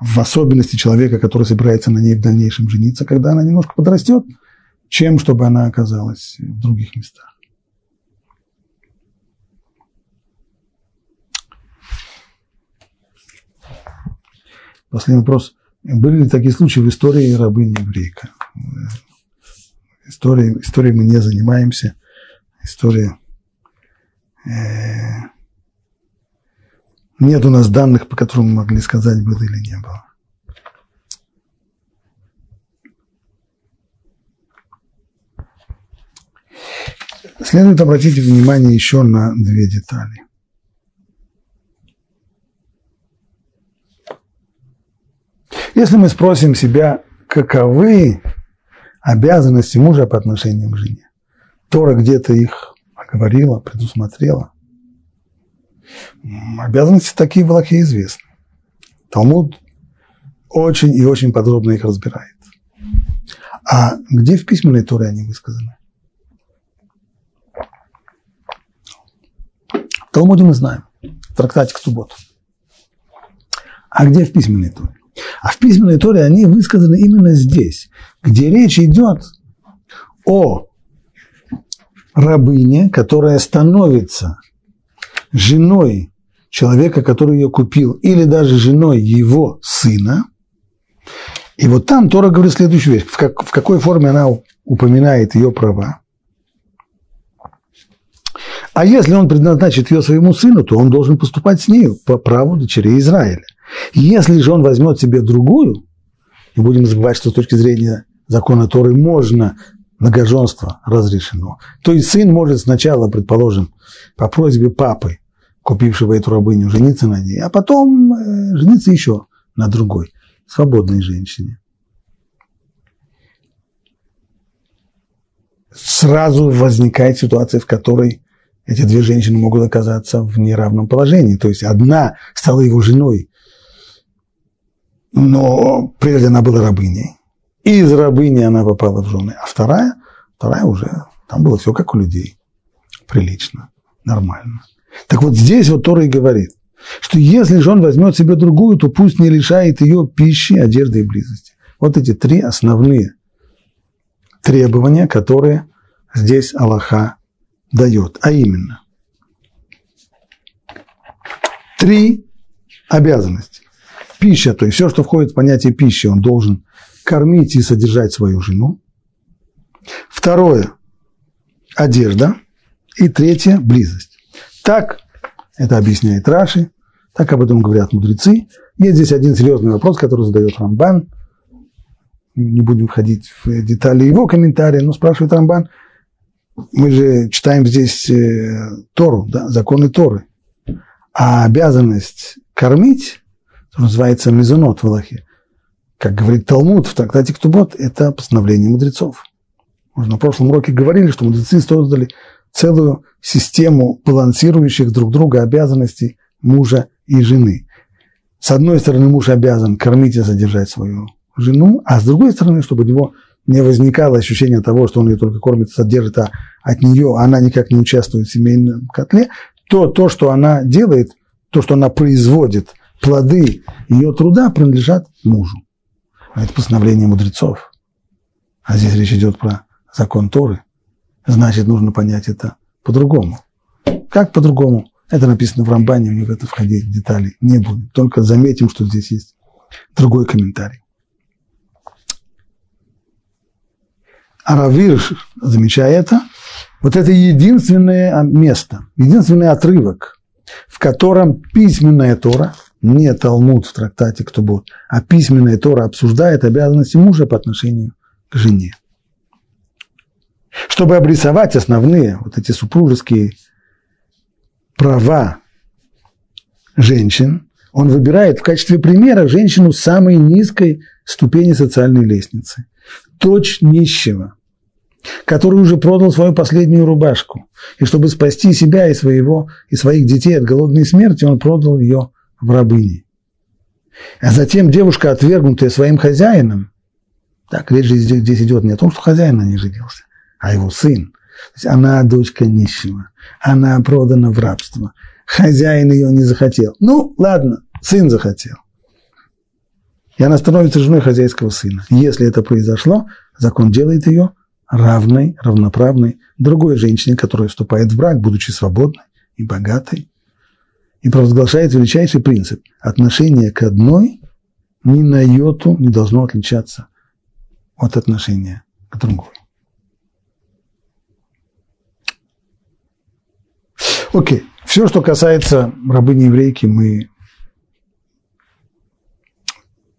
в особенности человека, который собирается на ней в дальнейшем жениться, когда она немножко подрастет, чем чтобы она оказалась в других местах. Последний вопрос. Были ли такие случаи в истории рабыни еврейка? Историей, историей мы не занимаемся. История э, нет у нас данных, по которым мы могли сказать, было или не было. Следует обратить внимание еще на две детали. Если мы спросим себя, каковы обязанности мужа по отношению к жене, Тора где-то их оговорила, предусмотрела. Обязанности такие в Аллахе известны. Талмуд очень и очень подробно их разбирает. А где в письменной Торе они высказаны? В Талмуде мы знаем, в трактате к субботу. А где в письменной Торе? А в письменной Торе они высказаны именно здесь, где речь идет о рабыне, которая становится женой человека, который ее купил, или даже женой его сына. И вот там Тора говорит следующую вещь. В, как, в какой форме она упоминает ее права. А если он предназначит ее своему сыну, то он должен поступать с ней по праву дочерей Израиля. Если же он возьмет себе другую, не будем забывать, что с точки зрения закона Торы можно многоженство разрешено, то есть сын может сначала, предположим, по просьбе папы, купившего эту рабыню, жениться на ней, а потом э, жениться еще на другой, свободной женщине. Сразу возникает ситуация, в которой эти две женщины могут оказаться в неравном положении. То есть одна стала его женой, но прежде она была рабыней. И из рабыни она попала в жены. А вторая, вторая уже, там было все как у людей. Прилично, нормально. Так вот здесь вот Тора и говорит, что если же он возьмет себе другую, то пусть не лишает ее пищи, одежды и близости. Вот эти три основные требования, которые здесь Аллаха дает. А именно, три обязанности пища, то есть все, что входит в понятие пищи, он должен кормить и содержать свою жену. Второе – одежда. И третье – близость. Так это объясняет Раши, так об этом говорят мудрецы. Есть здесь один серьезный вопрос, который задает Рамбан. Не будем входить в детали его комментария, но спрашивает Рамбан. Мы же читаем здесь э, Тору, да, законы Торы. А обязанность кормить называется мезонот в Аллахе. Как говорит Талмуд в трактате Ктубот, это постановление мудрецов. Мы на прошлом уроке говорили, что мудрецы создали целую систему балансирующих друг друга обязанностей мужа и жены. С одной стороны, муж обязан кормить и содержать свою жену, а с другой стороны, чтобы у него не возникало ощущение того, что он ее только кормит содержит, а от нее она никак не участвует в семейном котле, то то, что она делает, то, что она производит – плоды ее труда принадлежат мужу. Это постановление мудрецов. А здесь речь идет про закон Торы. Значит, нужно понять это по-другому. Как по-другому? Это написано в Рамбане, мы в это входить в детали не будем. Только заметим, что здесь есть другой комментарий. Аравир, замечая это, вот это единственное место, единственный отрывок, в котором письменная Тора не Талмуд в трактате Ктубот, а письменная Тора обсуждает обязанности мужа по отношению к жене. Чтобы обрисовать основные вот эти супружеские права женщин, он выбирает в качестве примера женщину самой низкой ступени социальной лестницы. Дочь нищего, который уже продал свою последнюю рубашку. И чтобы спасти себя и, своего, и своих детей от голодной смерти, он продал ее в рабыне. А затем девушка, отвергнутая своим хозяином, так, речь здесь идет не о том, что хозяин на ней женился, а его сын. То есть она дочка нищего, она продана в рабство. Хозяин ее не захотел. Ну, ладно, сын захотел. И она становится женой хозяйского сына. Если это произошло, закон делает ее равной, равноправной другой женщине, которая вступает в брак, будучи свободной и богатой и провозглашает величайший принцип. Отношение к одной ни на йоту не должно отличаться от отношения к другой. Окей. Все, что касается рабыни-еврейки, мы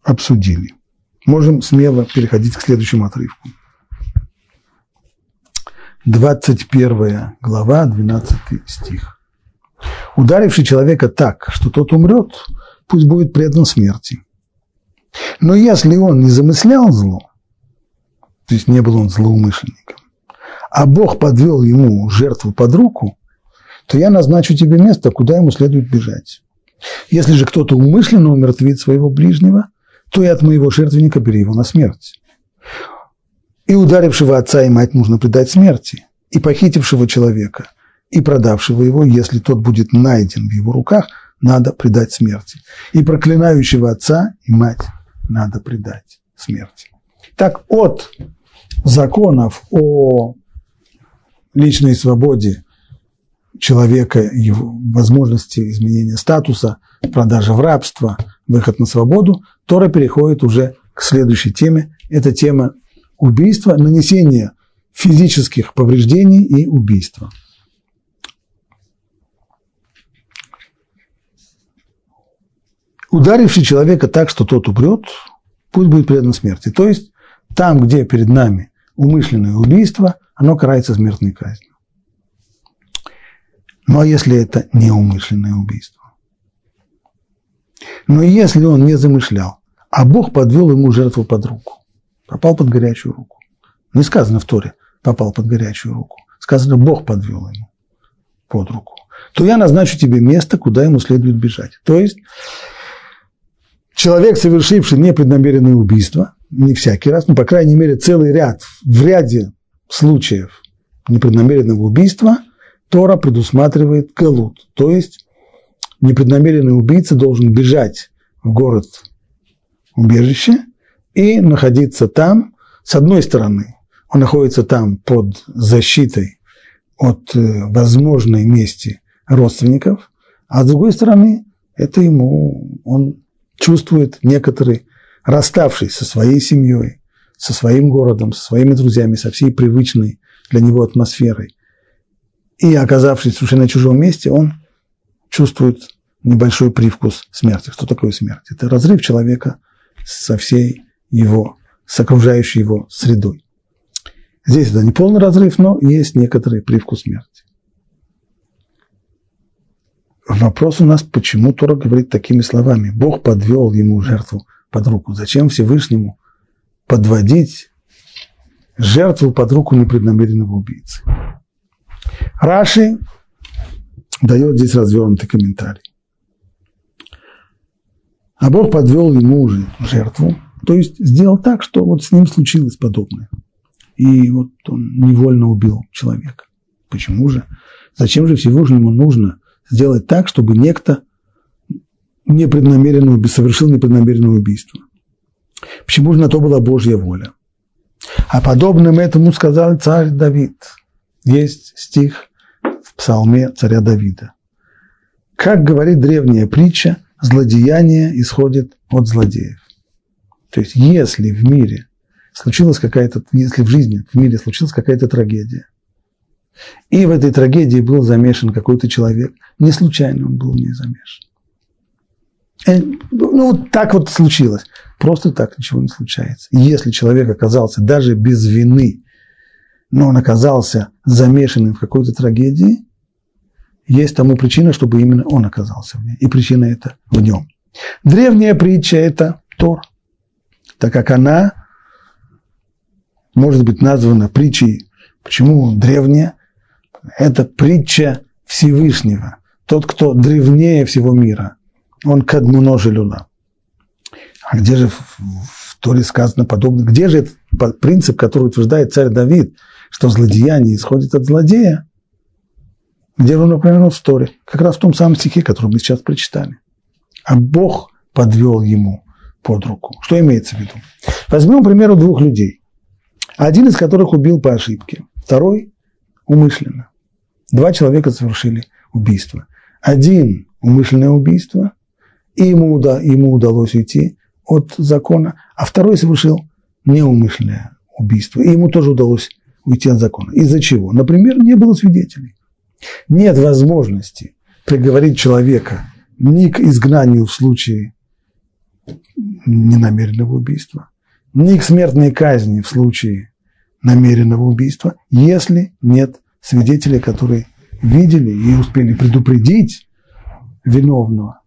обсудили. Можем смело переходить к следующему отрывку. 21 глава, 12 стих. Ударивший человека так, что тот умрет, пусть будет предан смерти. Но если он не замыслял зло, то есть не был он злоумышленником, а Бог подвел ему жертву под руку, то я назначу тебе место, куда ему следует бежать. Если же кто-то умышленно умертвит своего ближнего, то и от моего жертвенника бери его на смерть. И ударившего отца и мать нужно предать смерти, и похитившего человека, и продавшего его, если тот будет найден в его руках, надо предать смерти. И проклинающего отца и мать надо предать смерти. Так от законов о личной свободе человека, его возможности изменения статуса, продажа в рабство, выход на свободу, Тора переходит уже к следующей теме. Это тема убийства, нанесения физических повреждений и убийства. Ударивший человека так, что тот умрет, пусть будет предан смерти. То есть там, где перед нами умышленное убийство, оно карается смертной казнью. Ну а если это неумышленное убийство? Но если он не замышлял, а Бог подвел ему жертву под руку, попал под горячую руку. Не сказано в Торе, попал под горячую руку. Сказано, Бог подвел ему под руку. То я назначу тебе место, куда ему следует бежать. То есть человек, совершивший непреднамеренное убийство, не всякий раз, но, по крайней мере, целый ряд, в ряде случаев непреднамеренного убийства, Тора предусматривает галут, то есть непреднамеренный убийца должен бежать в город убежище и находиться там, с одной стороны, он находится там под защитой от э, возможной мести родственников, а с другой стороны, это ему, он чувствует некоторый, расставшись со своей семьей, со своим городом, со своими друзьями, со всей привычной для него атмосферой, и оказавшись совершенно чужом месте, он чувствует небольшой привкус смерти. Что такое смерть? Это разрыв человека со всей его, с окружающей его средой. Здесь это не полный разрыв, но есть некоторый привкус смерти. Вопрос у нас, почему Тора говорит такими словами. Бог подвел ему жертву под руку. Зачем Всевышнему подводить жертву под руку непреднамеренного убийцы? Раши дает здесь развернутый комментарий. А Бог подвел ему уже жертву, то есть сделал так, что вот с ним случилось подобное. И вот он невольно убил человека. Почему же? Зачем же Всевышнему нужно сделать так, чтобы некто непреднамеренно совершил непреднамеренное убийство? Почему же на то была Божья воля? А подобным этому сказал царь Давид. Есть стих в псалме царя Давида. Как говорит древняя притча, злодеяние исходит от злодеев. То есть, если в мире случилась какая-то, если в жизни, в мире случилась какая-то трагедия, и в этой трагедии был замешан какой-то человек, не случайно он был в ней замешан. Э, ну, вот так вот случилось. Просто так ничего не случается. И если человек оказался даже без вины, но он оказался замешанным в какой-то трагедии, есть тому причина, чтобы именно он оказался в ней. И причина это в нем. Древняя притча – это Тор, так как она может быть названа притчей. Почему древняя? Это притча Всевышнего. Тот, кто древнее всего мира. Он кадмуно желюла. А где же в Торе сказано подобное? Где же этот принцип, который утверждает царь Давид, что злодеяние исходит от злодея? Где он упомянул в Торе? Как раз в том самом стихе, который мы сейчас прочитали. А Бог подвел ему под руку. Что имеется в виду? Возьмем, к примеру, двух людей. Один из которых убил по ошибке, второй умышленно. Два человека совершили убийство. Один умышленное убийство, и ему, уда, ему удалось уйти от закона, а второй совершил неумышленное убийство, и ему тоже удалось уйти от закона. Из-за чего? Например, не было свидетелей. Нет возможности приговорить человека ни к изгнанию в случае ненамеренного убийства, ни к смертной казни в случае намеренного убийства, если нет свидетелей, которые видели и успели предупредить виновного.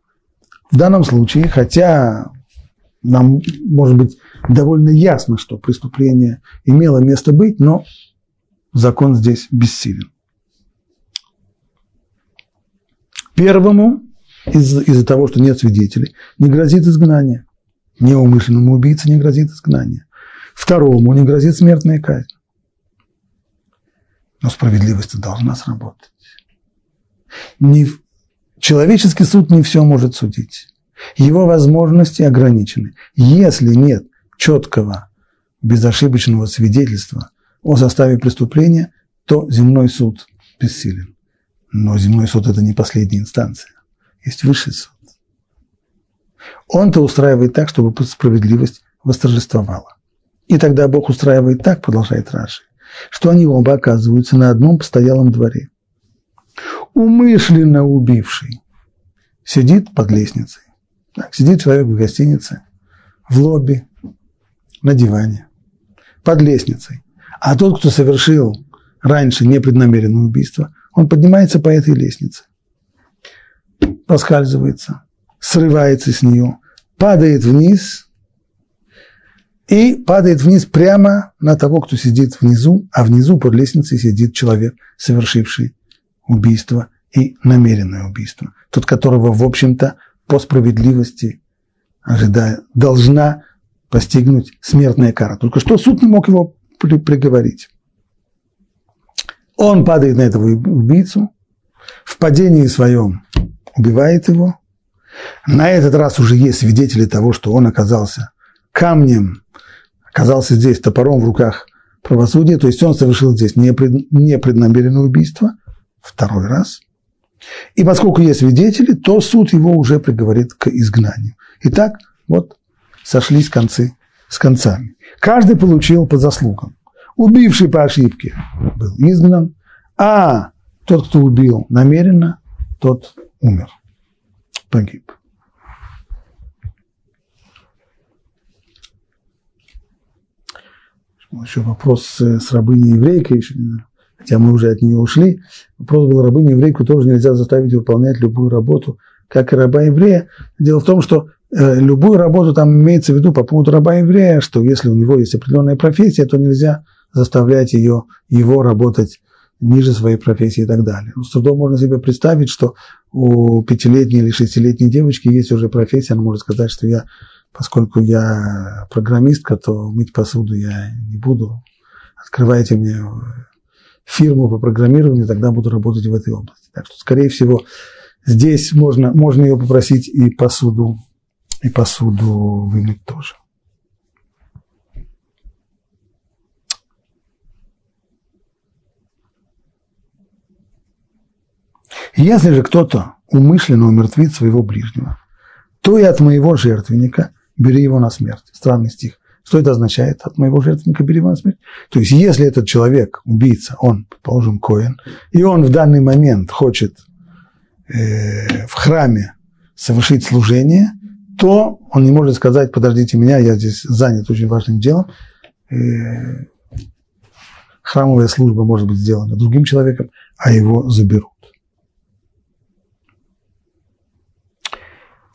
В данном случае, хотя нам, может быть, довольно ясно, что преступление имело место быть, но закон здесь бессилен. Первому из- из-за того, что нет свидетелей, не грозит изгнание. Неумышленному убийце не грозит изгнание. Второму не грозит смертная казнь. Но справедливость должна сработать. Не, человеческий суд не все может судить. Его возможности ограничены. Если нет четкого, безошибочного свидетельства о составе преступления, то земной суд бессилен. Но земной суд – это не последняя инстанция. Есть высший суд. Он-то устраивает так, чтобы справедливость восторжествовала. И тогда Бог устраивает так, продолжает Раши, что они оба оказываются на одном постоялом дворе. Умышленно убивший сидит под лестницей. Так, сидит человек в гостинице, в лобби, на диване, под лестницей. А тот, кто совершил раньше непреднамеренное убийство, он поднимается по этой лестнице, поскальзывается, срывается с нее, падает вниз и падает вниз прямо на того, кто сидит внизу, а внизу под лестницей сидит человек, совершивший убийство и намеренное убийство. Тот, которого, в общем-то, по справедливости ожидая, должна постигнуть смертная кара. Только что суд не мог его при приговорить. Он падает на этого убийцу, в падении своем убивает его. На этот раз уже есть свидетели того, что он оказался камнем, оказался здесь топором в руках правосудия, то есть он совершил здесь непреднамеренное убийство, второй раз. И поскольку есть свидетели, то суд его уже приговорит к изгнанию. Итак, вот сошлись концы с концами. Каждый получил по заслугам. Убивший по ошибке был изгнан, а тот, кто убил намеренно, тот умер, погиб. Еще вопрос с рабыней еврейкой, хотя мы уже от нее ушли. Вопрос был, рабыню еврейку тоже нельзя заставить выполнять любую работу, как и раба еврея. Дело в том, что любую работу там имеется в виду по поводу раба еврея, что если у него есть определенная профессия, то нельзя заставлять ее, его работать ниже своей профессии и так далее. С трудом можно себе представить, что у пятилетней или шестилетней девочки есть уже профессия, она может сказать, что я, поскольку я программистка, то мыть посуду я не буду. Открывайте мне фирму по программированию, тогда буду работать в этой области. Так что, скорее всего, здесь можно, можно ее попросить и посуду, и посуду вымыть тоже. Если же кто-то умышленно умертвит своего ближнего, то и от моего жертвенника бери его на смерть. Странный стих. Что это означает? От моего жертвенника бери его на смерть. То есть, если этот человек, убийца, он, предположим, Коин, и он в данный момент хочет э, в храме совершить служение, то он не может сказать, подождите меня, я здесь занят очень важным делом. Э, храмовая служба может быть сделана другим человеком, а его заберут.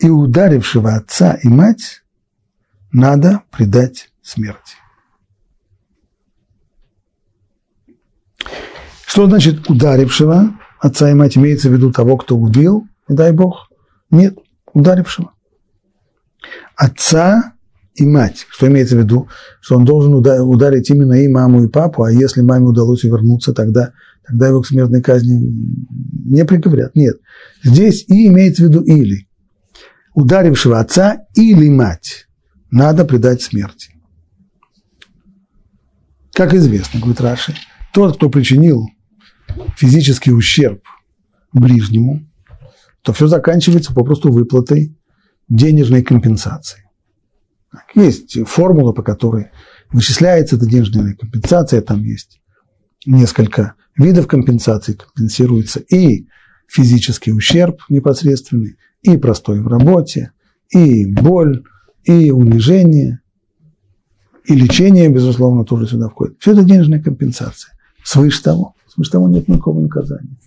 и ударившего отца и мать надо предать смерти. Что значит ударившего отца и мать? Имеется в виду того, кто убил, дай Бог? Нет, ударившего. Отца и мать. Что имеется в виду? Что он должен ударить именно и маму, и папу, а если маме удалось вернуться, тогда, тогда его к смертной казни не приговорят. Нет. Здесь и имеется в виду или ударившего отца или мать надо предать смерти. Как известно, говорит Раши, тот, кто причинил физический ущерб ближнему, то все заканчивается попросту выплатой денежной компенсации. Есть формула, по которой вычисляется эта денежная компенсация, там есть несколько видов компенсации, компенсируется и физический ущерб непосредственный, и простой в работе, и боль, и унижение. И лечение, безусловно, тоже сюда входит. Все это денежная компенсация. Свыше того, свыше того нет никакого наказания.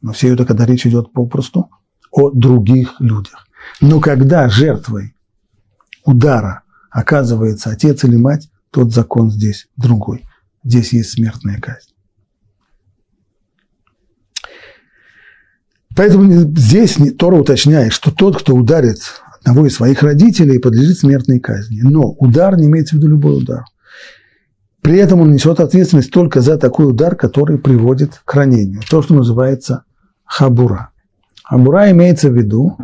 Но все это, когда речь идет попросту о других людях. Но когда жертвой удара оказывается отец или мать, тот закон здесь другой. Здесь есть смертная казнь. Поэтому здесь Тора уточняет, что тот, кто ударит одного из своих родителей, подлежит смертной казни. Но удар не имеется в виду любой удар. При этом он несет ответственность только за такой удар, который приводит к ранению. То, что называется хабура. Хабура имеется в виду,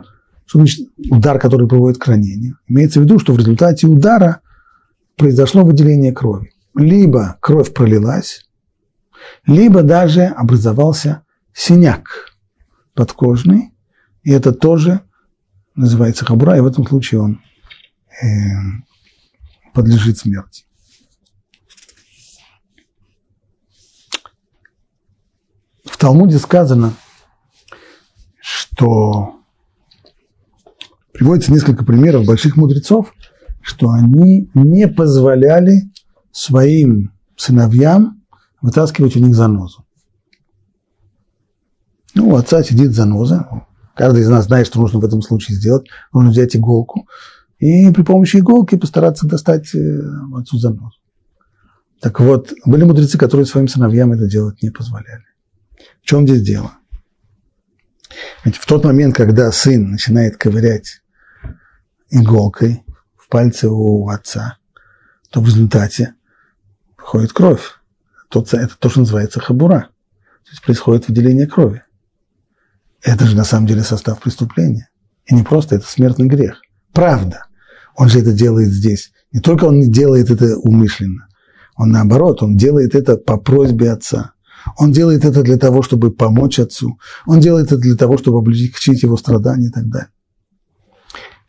что значит удар, который приводит к ранению. Имеется в виду, что в результате удара произошло выделение крови. Либо кровь пролилась, либо даже образовался синяк подкожный, и это тоже называется хабура, и в этом случае он э, подлежит смерти. В Талмуде сказано, что приводится несколько примеров больших мудрецов, что они не позволяли своим сыновьям вытаскивать у них занозу. Ну, у отца сидит заноза. Каждый из нас знает, что нужно в этом случае сделать. Нужно взять иголку и при помощи иголки постараться достать э, отцу занозу. Так вот, были мудрецы, которые своим сыновьям это делать не позволяли. В чем здесь дело? Ведь в тот момент, когда сын начинает ковырять иголкой в пальце у отца, то в результате выходит кровь. Это то, что называется хабура. То есть происходит выделение крови. Это же на самом деле состав преступления. И не просто, это смертный грех. Правда. Он же это делает здесь. Не только он делает это умышленно. Он наоборот, он делает это по просьбе отца. Он делает это для того, чтобы помочь отцу. Он делает это для того, чтобы облегчить его страдания и так далее.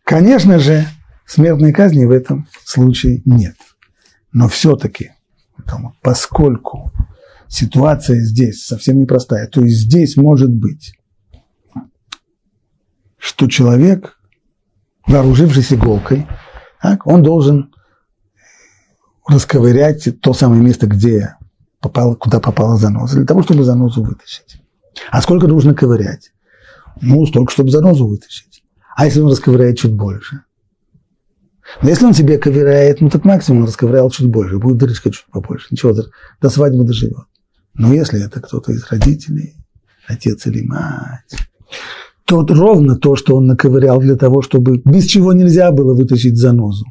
Конечно же, смертной казни в этом случае нет. Но все-таки, поскольку ситуация здесь совсем непростая, то есть здесь может быть что человек, вооружившись иголкой, так, он должен расковырять то самое место, где попал, куда попала заноза, для того, чтобы занозу вытащить. А сколько нужно ковырять? Ну, столько, чтобы занозу вытащить. А если он расковыряет чуть больше? Но если он себе ковыряет, ну так максимум он расковырял чуть больше, будет дырочка чуть побольше. Ничего, до свадьбы доживет. Но если это кто-то из родителей, отец или мать, то ровно то, что он наковырял для того, чтобы без чего нельзя было вытащить занозу.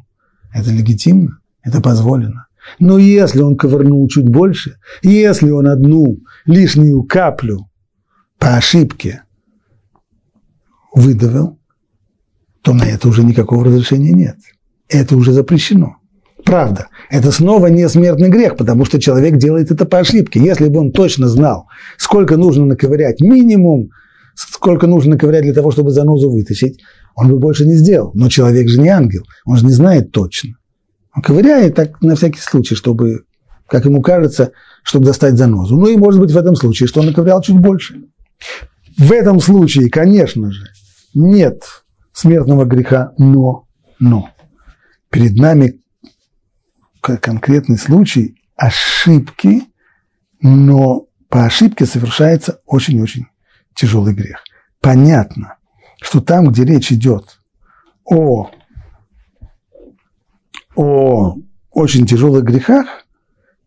Это легитимно, это позволено. Но если он ковырнул чуть больше, если он одну лишнюю каплю по ошибке выдавил, то на это уже никакого разрешения нет. Это уже запрещено. Правда, это снова не смертный грех, потому что человек делает это по ошибке. Если бы он точно знал, сколько нужно наковырять минимум сколько нужно ковырять для того, чтобы занозу вытащить, он бы больше не сделал. Но человек же не ангел, он же не знает точно. Ковыряет так на всякий случай, чтобы, как ему кажется, чтобы достать занозу. Ну и может быть в этом случае, что он наковырял чуть больше. В этом случае, конечно же, нет смертного греха, но, но перед нами конкретный случай ошибки, но по ошибке совершается очень-очень тяжелый грех. Понятно, что там, где речь идет о, о очень тяжелых грехах,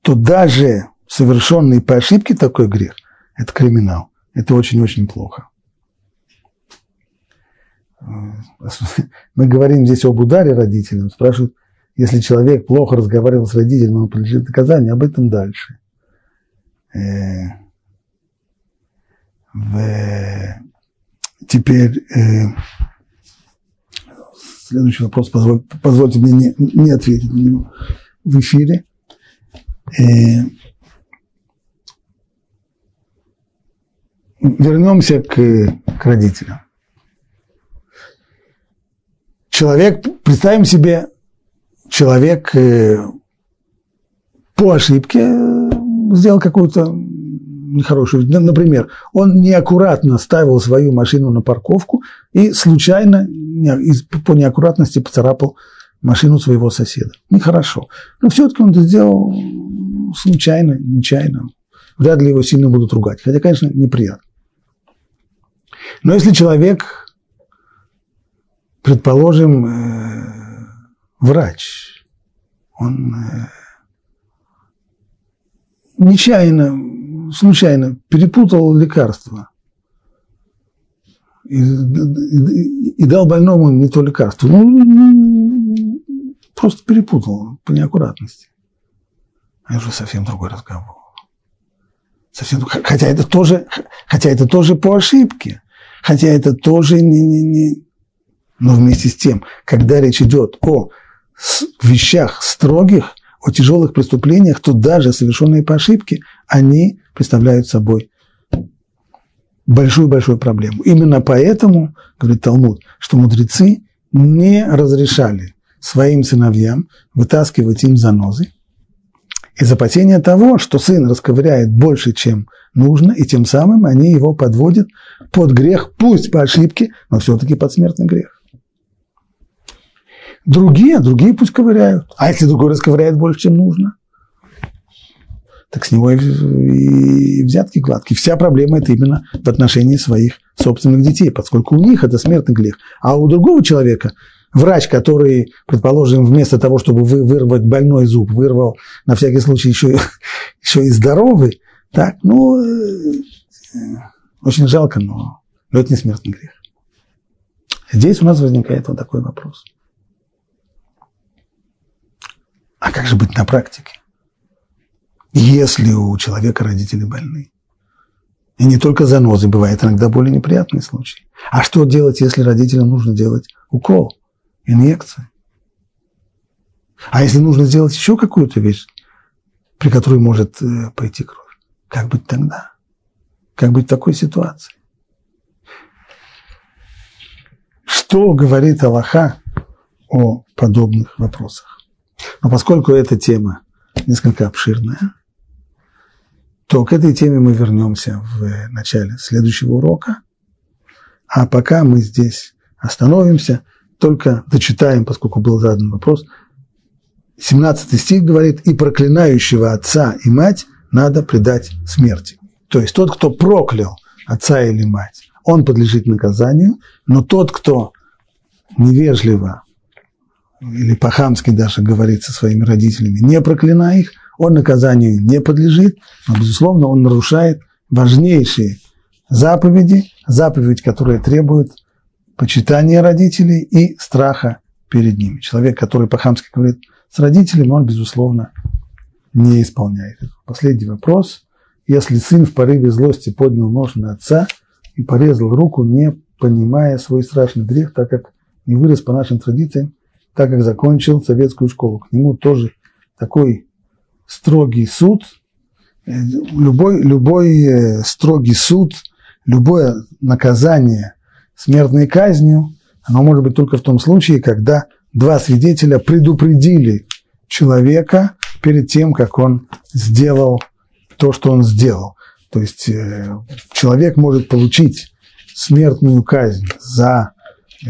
то даже совершенный по ошибке такой грех – это криминал. Это очень-очень плохо. Мы говорим здесь об ударе родителям. Спрашивают, если человек плохо разговаривал с родителями, он подлежит наказанию, об этом дальше. Э. Теперь э, следующий вопрос, позволь, позвольте мне не, не ответить на него в эфире. Э, вернемся к, к родителям. Человек, представим себе, человек э, по ошибке сделал какую-то нехорошую. Например, он неаккуратно ставил свою машину на парковку и случайно по неаккуратности поцарапал машину своего соседа. Нехорошо. Но все-таки он это сделал случайно, нечаянно. Вряд ли его сильно будут ругать. Хотя, конечно, неприятно. Но если человек, предположим, э, врач, он э, нечаянно, случайно перепутал лекарство и, и, и дал больному не то лекарство. Ну, просто перепутал по неаккуратности. Это уже совсем другой разговор. Совсем, хотя это тоже, хотя это тоже по ошибке, хотя это тоже не, не, не, но вместе с тем, когда речь идет о вещах строгих, о тяжелых преступлениях, то даже совершенные по ошибке, они представляют собой большую-большую проблему. Именно поэтому, говорит Талмуд, что мудрецы не разрешали своим сыновьям вытаскивать им занозы, из опасения того, что сын расковыряет больше, чем нужно, и тем самым они его подводят под грех, пусть по ошибке, но все-таки под смертный грех. Другие, другие пусть ковыряют. А если другой расковыряет больше, чем нужно, так с него и взятки гладкие. Вся проблема это именно в отношении своих собственных детей, поскольку у них это смертный грех. А у другого человека врач, который, предположим, вместо того, чтобы вырвать больной зуб, вырвал на всякий случай еще, еще и здоровый, так, ну, э, очень жалко, но, но это не смертный грех. Здесь у нас возникает вот такой вопрос. А как же быть на практике? Если у человека родители больны. И не только занозы, бывает иногда более неприятные случаи. А что делать, если родителям нужно делать укол? инъекция. А если нужно сделать еще какую-то вещь, при которой может э, пойти кровь, как быть тогда? Как быть в такой ситуации? Что говорит Аллаха о подобных вопросах? Но поскольку эта тема несколько обширная, то к этой теме мы вернемся в начале следующего урока. А пока мы здесь остановимся – только дочитаем, поскольку был задан вопрос. 17 стих говорит, и проклинающего отца и мать надо предать смерти. То есть тот, кто проклял отца или мать, он подлежит наказанию, но тот, кто невежливо или по-хамски даже говорит со своими родителями, не проклиная их, он наказанию не подлежит, но, безусловно, он нарушает важнейшие заповеди, заповедь, которая требует почитания родителей и страха перед ними. Человек, который по-хамски говорит с родителями, он, безусловно, не исполняет. Последний вопрос. Если сын в порыве злости поднял нож на отца и порезал руку, не понимая свой страшный грех, так как не вырос по нашим традициям, так как закончил советскую школу. К нему тоже такой строгий суд, любой, любой э, строгий суд, любое наказание смертной казнью, оно может быть только в том случае, когда два свидетеля предупредили человека перед тем, как он сделал то, что он сделал. То есть э, человек может получить смертную казнь за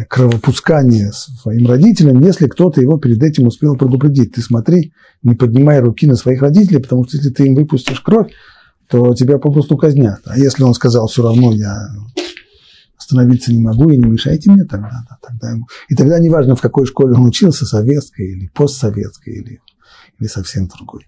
кровопускание своим родителям, если кто-то его перед этим успел предупредить. Ты смотри, не поднимай руки на своих родителей, потому что если ты им выпустишь кровь, то тебя попросту казнят. А если он сказал, все равно я остановиться не могу, и не мешайте мне тогда. Да, тогда ему. И тогда неважно, в какой школе он учился, советской или постсоветской, или, или совсем другой.